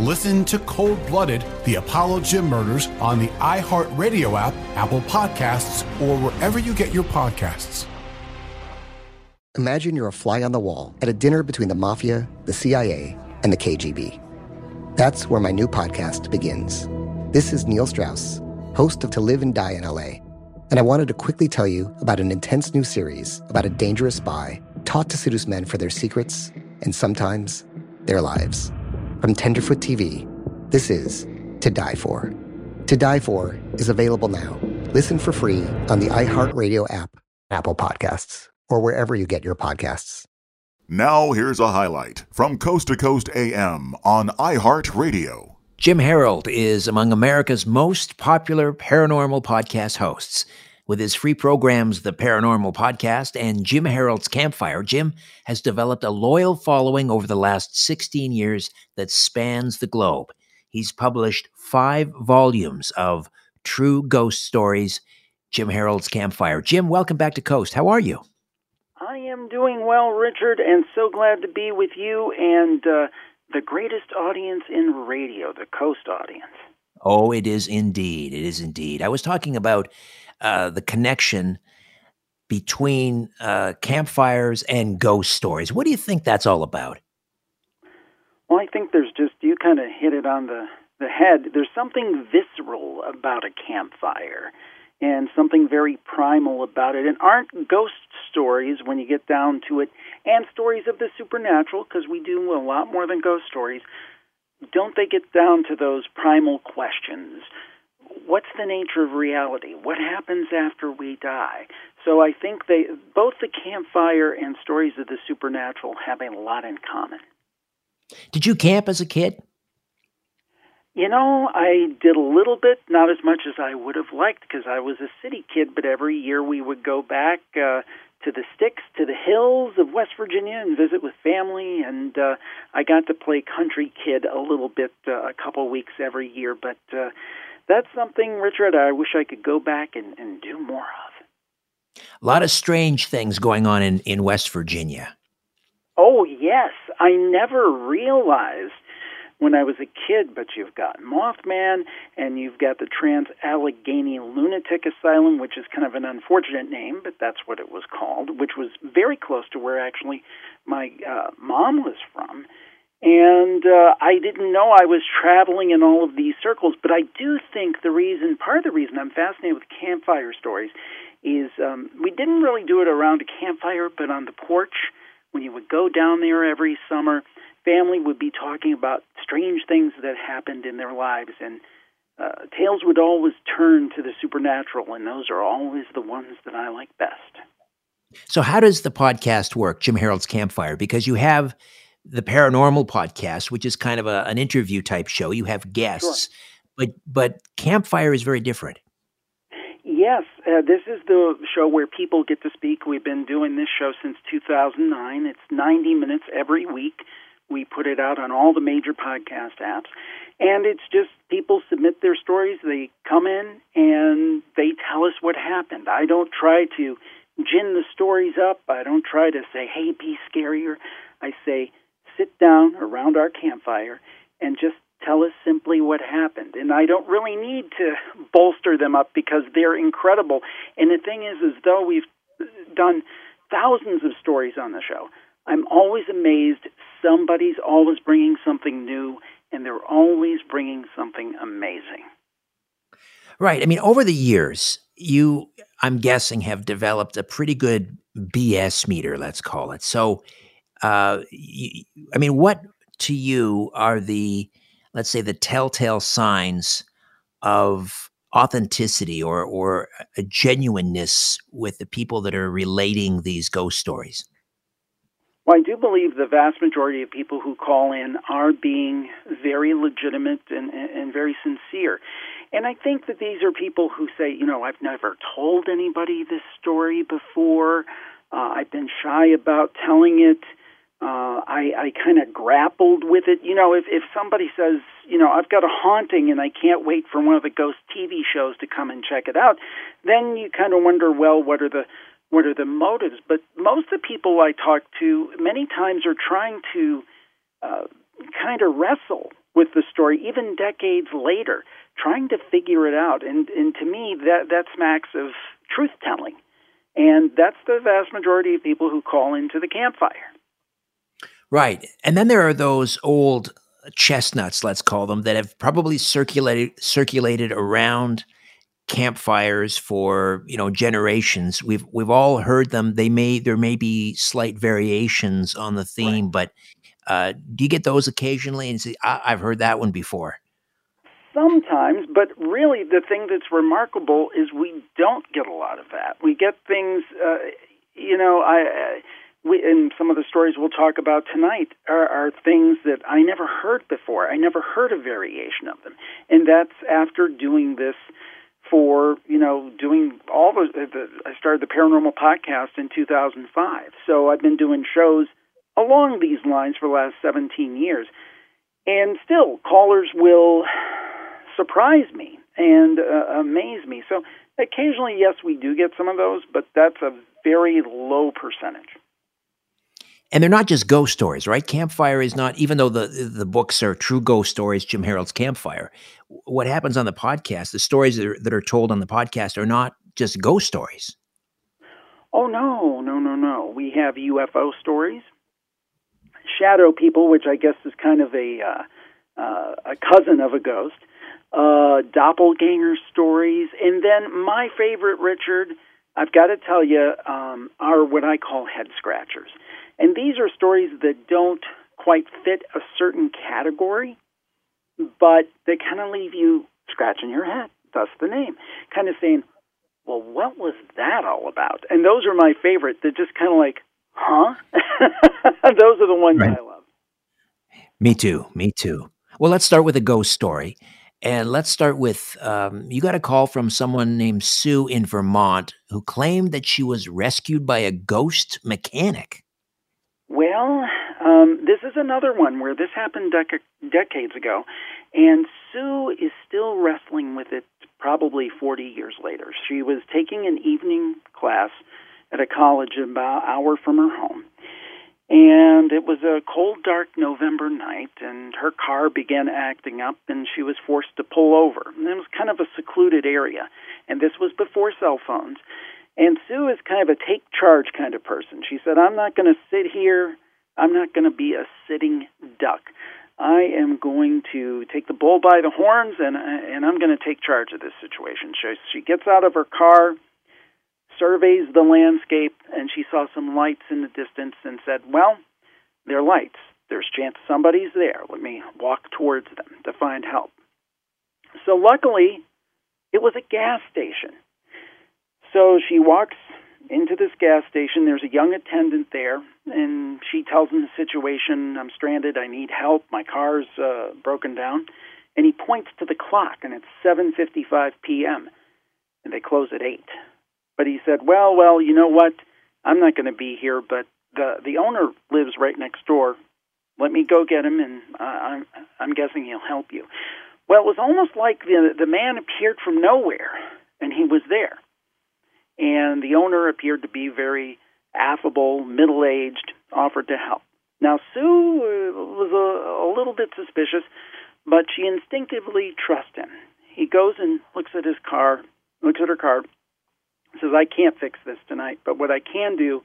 Listen to Cold Blooded, the Apollo Gym Murders on the iHeartRadio app, Apple Podcasts, or wherever you get your podcasts. Imagine you're a fly on the wall at a dinner between the mafia, the CIA, and the KGB. That's where my new podcast begins. This is Neil Strauss, host of To Live and Die in LA, and I wanted to quickly tell you about an intense new series about a dangerous spy taught to seduce men for their secrets and sometimes their lives. From Tenderfoot TV, this is To Die For. To Die For is available now. Listen for free on the iHeartRadio app, Apple Podcasts or wherever you get your podcasts. Now, here's a highlight from Coast to Coast AM on iHeartRadio. Jim Harold is among America's most popular paranormal podcast hosts. With his free programs, The Paranormal Podcast and Jim Harold's Campfire, Jim has developed a loyal following over the last 16 years that spans the globe. He's published five volumes of true ghost stories. Jim Harold's Campfire. Jim, welcome back to Coast. How are you? I am doing well, Richard, and so glad to be with you and uh, the greatest audience in radio, the Coast audience. Oh, it is indeed. It is indeed. I was talking about uh, the connection between uh, campfires and ghost stories. What do you think that's all about? Well, I think there's just, you kind of hit it on the, the head. There's something visceral about a campfire and something very primal about it. And aren't ghost stories, when you get down to it, and stories of the supernatural, because we do a lot more than ghost stories, don't they get down to those primal questions? What's the nature of reality? What happens after we die? So I think they both the campfire and stories of the supernatural have a lot in common. Did you camp as a kid? You know, I did a little bit, not as much as I would have liked because I was a city kid, but every year we would go back uh, to the sticks, to the hills of West Virginia and visit with family. And uh, I got to play country kid a little bit, uh, a couple weeks every year. But uh, that's something, Richard, I wish I could go back and, and do more of. A lot of strange things going on in, in West Virginia. Oh, yes. I never realized when I was a kid, but you've got Mothman and you've got the Trans Allegheny Lunatic Asylum, which is kind of an unfortunate name, but that's what it was called, which was very close to where actually my uh, mom was from. And uh, I didn't know I was traveling in all of these circles, but I do think the reason, part of the reason I'm fascinated with campfire stories is um, we didn't really do it around a campfire, but on the porch when you would go down there every summer family would be talking about strange things that happened in their lives, and uh, tales would always turn to the supernatural, and those are always the ones that I like best. So, how does the podcast work, Jim Harold's Campfire? Because you have the paranormal podcast, which is kind of a, an interview type show. You have guests, sure. but but Campfire is very different. Yes, uh, this is the show where people get to speak. We've been doing this show since 2009. It's 90 minutes every week. We put it out on all the major podcast apps. And it's just people submit their stories, they come in and they tell us what happened. I don't try to gin the stories up. I don't try to say, hey, be scarier. I say, sit down around our campfire and just tell us simply what happened. And I don't really need to bolster them up because they're incredible. And the thing is, as though we've done thousands of stories on the show, I'm always amazed. Somebody's always bringing something new, and they're always bringing something amazing. Right. I mean, over the years, you, I'm guessing, have developed a pretty good BS meter, let's call it. So, uh, you, I mean, what to you are the, let's say, the telltale signs of authenticity or or a genuineness with the people that are relating these ghost stories? Well, I do believe the vast majority of people who call in are being very legitimate and, and very sincere. And I think that these are people who say, you know, I've never told anybody this story before. Uh, I've been shy about telling it. Uh, I, I kind of grappled with it. You know, if, if somebody says, you know, I've got a haunting and I can't wait for one of the ghost TV shows to come and check it out, then you kind of wonder, well, what are the what are the motives? But most of the people I talk to, many times, are trying to uh, kind of wrestle with the story, even decades later, trying to figure it out. And and to me, that that smacks of truth telling, and that's the vast majority of people who call into the campfire. Right. And then there are those old chestnuts, let's call them, that have probably circulated circulated around campfires for, you know, generations. We've we've all heard them. They may there may be slight variations on the theme, right. but uh, do you get those occasionally and say, I- I've heard that one before? Sometimes, but really the thing that's remarkable is we don't get a lot of that. We get things, uh, you know, I. Uh, we, and some of the stories we'll talk about tonight are, are things that I never heard before. I never heard a variation of them, and that's after doing this for you know doing all the, the I started the paranormal podcast in 2005. So I've been doing shows along these lines for the last 17 years, and still callers will surprise me and uh, amaze me. So occasionally, yes, we do get some of those, but that's a very low percentage and they're not just ghost stories, right? Campfire is not, even though the the books are true ghost stories. Jim Harold's Campfire. What happens on the podcast? The stories that are, that are told on the podcast are not just ghost stories. Oh no, no, no, no. We have UFO stories, shadow people, which I guess is kind of a uh, uh, a cousin of a ghost. Uh, doppelganger stories, and then my favorite, Richard. I've got to tell you, um, are what I call head scratchers. And these are stories that don't quite fit a certain category, but they kind of leave you scratching your head. That's the name. Kind of saying, well, what was that all about? And those are my favorite. They're just kind of like, huh? those are the ones right. I love. Me too. Me too. Well, let's start with a ghost story. And let's start with um, you got a call from someone named Sue in Vermont who claimed that she was rescued by a ghost mechanic. Well, um, this is another one where this happened dec- decades ago, and Sue is still wrestling with it probably 40 years later. She was taking an evening class at a college about an hour from her home. And it was a cold, dark November night, and her car began acting up, and she was forced to pull over. And it was kind of a secluded area, and this was before cell phones. And Sue is kind of a take charge kind of person. She said, I'm not going to sit here. I'm not going to be a sitting duck. I am going to take the bull by the horns and and I'm going to take charge of this situation. So she gets out of her car, surveys the landscape, and she saw some lights in the distance and said, "Well, they're lights. There's chance somebody's there. Let me walk towards them to find help." So luckily, it was a gas station. So she walks into this gas station. There's a young attendant there, and she tells him the situation. I'm stranded. I need help. My car's uh, broken down. And he points to the clock, and it's 7:55 p.m. and they close at eight. But he said, "Well, well, you know what? I'm not going to be here, but the the owner lives right next door. Let me go get him, and uh, I'm I'm guessing he'll help you." Well, it was almost like the the man appeared from nowhere, and he was there and the owner appeared to be very affable, middle aged, offered to help. Now, Sue uh, was a, a little bit suspicious, but she instinctively trusts him. He goes and looks at his car, looks at her car, says, I can't fix this tonight, but what I can do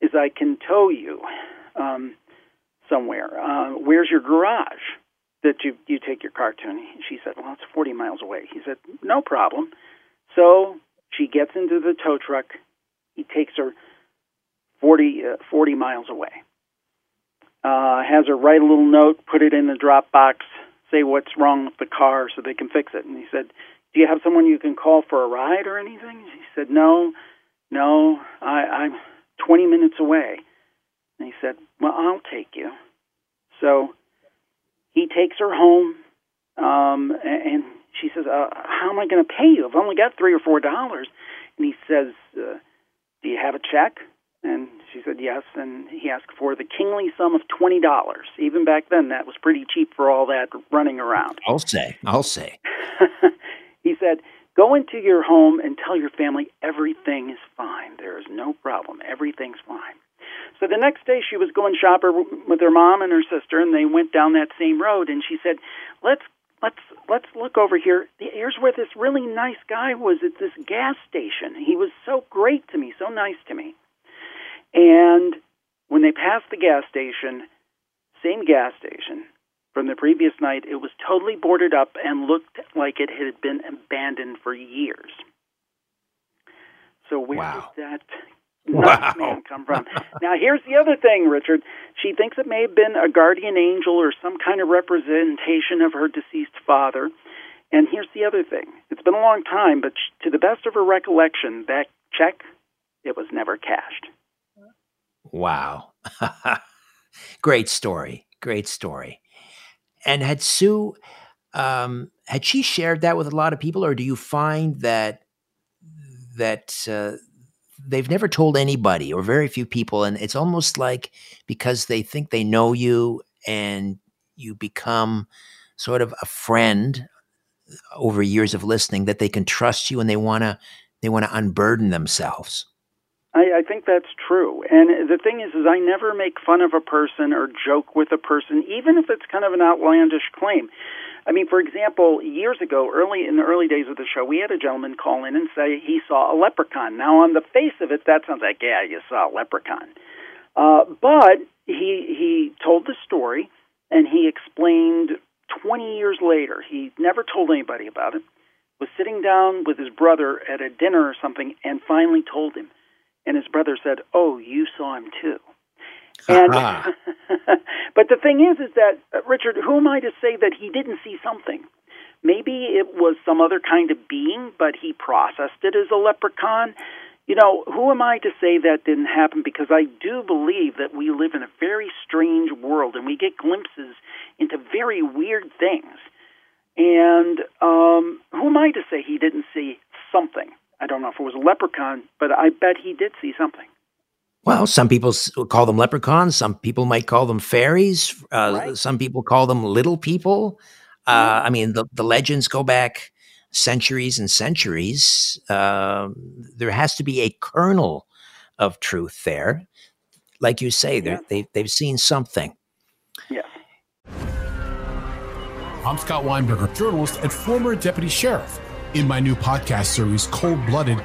is I can tow you um, somewhere. Uh, where's your garage? that you you take your car to? And she said, well, it's 40 miles away. He said, no problem. So she gets into the tow truck. He takes her 40, uh, 40 miles away. Uh, has her write a little note, put it in the drop box, say what's wrong with the car so they can fix it. And he said, Do you have someone you can call for a ride or anything? She said, No, no, I, I'm 20 minutes away. And he said, Well, I'll take you. So he takes her home, um, and she says, uh, "How am I going to pay you? I've only got three or four dollars." And he says, uh, "Do you have a check?" And she said yes, and he asked for the kingly sum of twenty dollars. Even back then, that was pretty cheap for all that running around. I'll say, I'll say. he said, "Go into your home and tell your family everything is fine. There is no problem. Everything's fine." So the next day, she was going shopping with her mom and her sister, and they went down that same road. And she said, "Let's let's let's look over here. Here's where this really nice guy was at this gas station. He was so great to me, so nice to me." And when they passed the gas station, same gas station from the previous night, it was totally boarded up and looked like it had been abandoned for years. So where wow. did that wow. man come from? now here's the other thing, Richard. She thinks it may have been a guardian angel or some kind of representation of her deceased father. And here's the other thing. It's been a long time, but to the best of her recollection, that check it was never cashed. Wow. Great story. Great story. And had Sue, um, had she shared that with a lot of people, or do you find that that uh, they've never told anybody or very few people, and it's almost like because they think they know you and you become sort of a friend over years of listening that they can trust you and they want to they want to unburden themselves. I, I think that's true. And the thing is, is I never make fun of a person or joke with a person, even if it's kind of an outlandish claim. I mean, for example, years ago, early in the early days of the show, we had a gentleman call in and say he saw a leprechaun. Now, on the face of it, that sounds like, yeah, you saw a leprechaun. Uh, but he he told the story, and he explained 20 years later. He never told anybody about it. Was sitting down with his brother at a dinner or something, and finally told him. And his brother said, "Oh, you saw him too." And but the thing is, is that uh, Richard, who am I to say that he didn't see something? Maybe it was some other kind of being, but he processed it as a leprechaun. You know, who am I to say that didn't happen? Because I do believe that we live in a very strange world, and we get glimpses into very weird things. And um, who am I to say he didn't see something? I don't know if it was a leprechaun, but I bet he did see something. Well, some people call them leprechauns. Some people might call them fairies. Uh, right. Some people call them little people. Uh, mm-hmm. I mean, the, the legends go back centuries and centuries. Uh, there has to be a kernel of truth there. Like you say, yeah. they, they've seen something. Yeah. I'm Scott Weinberger, journalist and former deputy sheriff. In my new podcast series, Cold Blooded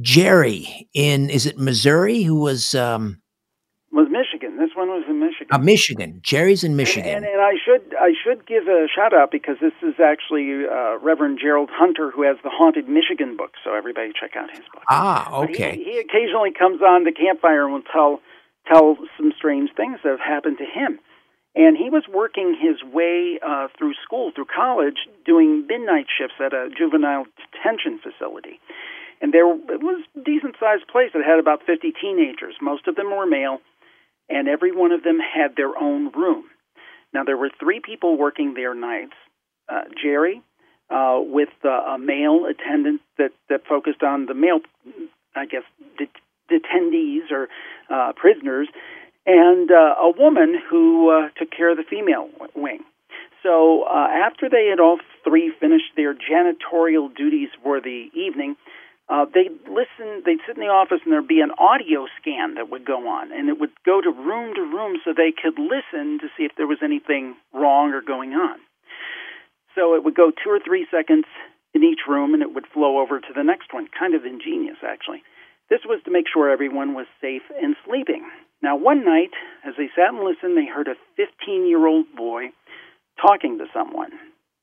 Jerry in is it Missouri who was um was Michigan. This one was in Michigan. uh, Michigan. Jerry's in Michigan. And, and I should I should give a shout out because this is actually uh, Reverend Gerald Hunter who has the Haunted Michigan book. So everybody check out his book. ah, okay. He, he occasionally comes on the campfire and will tell tell some strange things that have happened to him. And he was working his way uh, through school, through college, doing midnight shifts at a juvenile detention facility. And there it was a decent sized place. It had about 50 teenagers. Most of them were male, and every one of them had their own room. Now, there were three people working there nights uh, Jerry, uh, with uh, a male attendant that, that focused on the male, I guess, det- detendees or uh, prisoners, and uh, a woman who uh, took care of the female wing. So uh, after they had all three finished their janitorial duties for the evening, uh, they'd listen, they'd sit in the office and there'd be an audio scan that would go on, and it would go to room to room so they could listen to see if there was anything wrong or going on. So it would go two or three seconds in each room, and it would flow over to the next one. Kind of ingenious, actually. This was to make sure everyone was safe and sleeping. Now, one night, as they sat and listened, they heard a 15 year old boy talking to someone,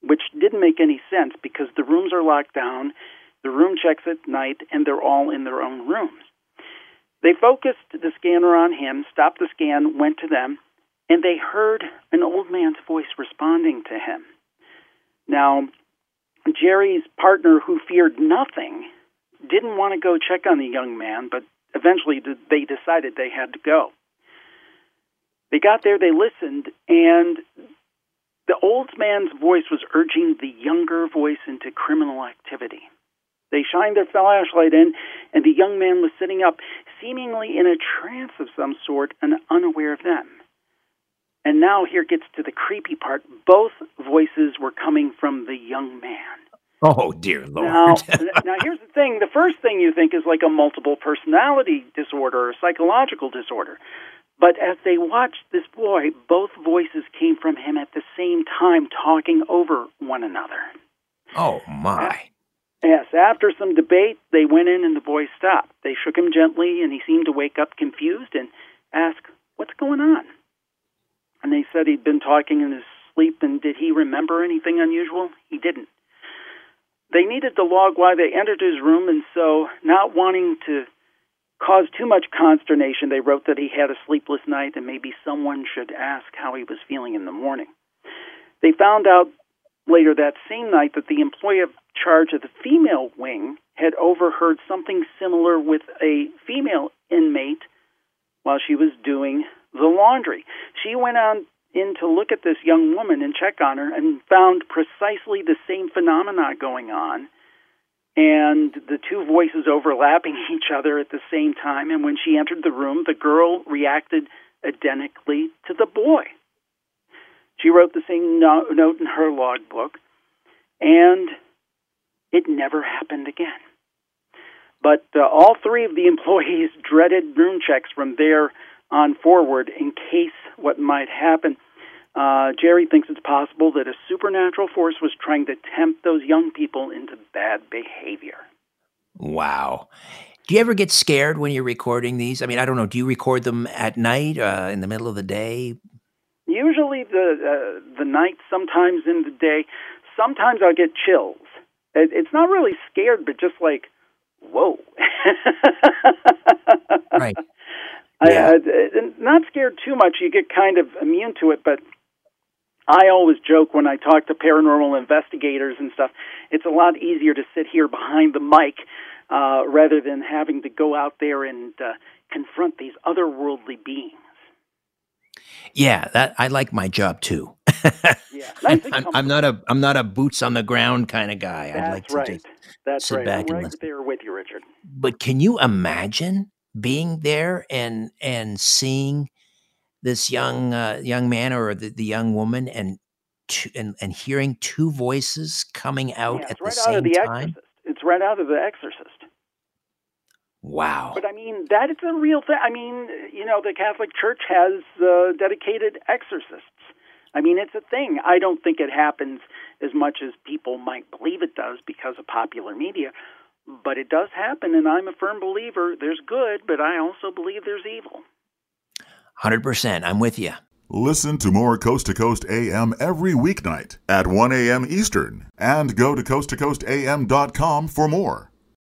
which didn't make any sense because the rooms are locked down, the room checks at night, and they're all in their own rooms. They focused the scanner on him, stopped the scan, went to them, and they heard an old man's voice responding to him. Now, Jerry's partner, who feared nothing, didn't want to go check on the young man, but eventually they decided they had to go. They got there, they listened, and the old man's voice was urging the younger voice into criminal activity. They shined their flashlight in, and the young man was sitting up, seemingly in a trance of some sort and unaware of them. And now here gets to the creepy part. Both voices were coming from the young man. Oh dear Lord. Now, now here's the thing. The first thing you think is like a multiple personality disorder or psychological disorder. But as they watched this boy, both voices came from him at the same time, talking over one another. oh my. Uh, Yes, after some debate, they went in and the boy stopped. They shook him gently, and he seemed to wake up confused and ask, What's going on? And they said he'd been talking in his sleep, and did he remember anything unusual? He didn't. They needed to log why they entered his room, and so, not wanting to cause too much consternation, they wrote that he had a sleepless night and maybe someone should ask how he was feeling in the morning. They found out later that same night that the employee of charge of the female wing had overheard something similar with a female inmate while she was doing the laundry. She went on in to look at this young woman and check on her and found precisely the same phenomena going on and the two voices overlapping each other at the same time and when she entered the room the girl reacted identically to the boy she wrote the same note in her logbook and it never happened again but uh, all three of the employees dreaded room checks from there on forward in case what might happen. Uh, Jerry thinks it's possible that a supernatural force was trying to tempt those young people into bad behavior. Wow. Do you ever get scared when you're recording these? I mean, I don't know. Do you record them at night, uh, in the middle of the day? Usually the uh, the night, sometimes in the day. Sometimes I'll get chills. It, it's not really scared, but just like, whoa. right. Yeah. I, uh, not scared too much. You get kind of immune to it, but I always joke when I talk to paranormal investigators and stuff, it's a lot easier to sit here behind the mic uh, rather than having to go out there and uh, confront these otherworldly beings. Yeah, that I like my job too. yeah, I'm, I'm, I'm, not a I'm not a boots on the ground kind of guy. That's I'd like to right. just That's sit right. back I'm and right listen. there with you, Richard. But can you imagine being there and and seeing this young uh, young man or the, the young woman and, two, and and hearing two voices coming out yeah, at it's the right out same of the time? Exorcist. It's right out of the Exorcist. Wow. But I mean, that is a real thing. I mean, you know, the Catholic Church has uh, dedicated exorcists. I mean, it's a thing. I don't think it happens as much as people might believe it does because of popular media, but it does happen, and I'm a firm believer there's good, but I also believe there's evil. 100%. I'm with you. Listen to more Coast to Coast AM every weeknight at 1 a.m. Eastern and go to coasttocoastam.com for more.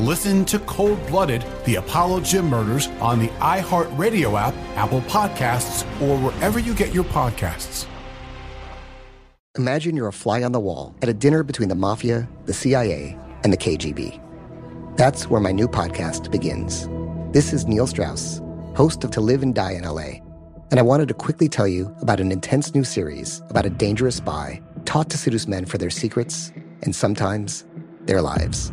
Listen to Cold Blooded, the Apollo Gym Murders on the iHeartRadio app, Apple Podcasts, or wherever you get your podcasts. Imagine you're a fly on the wall at a dinner between the mafia, the CIA, and the KGB. That's where my new podcast begins. This is Neil Strauss, host of To Live and Die in LA, and I wanted to quickly tell you about an intense new series about a dangerous spy taught to seduce men for their secrets and sometimes their lives.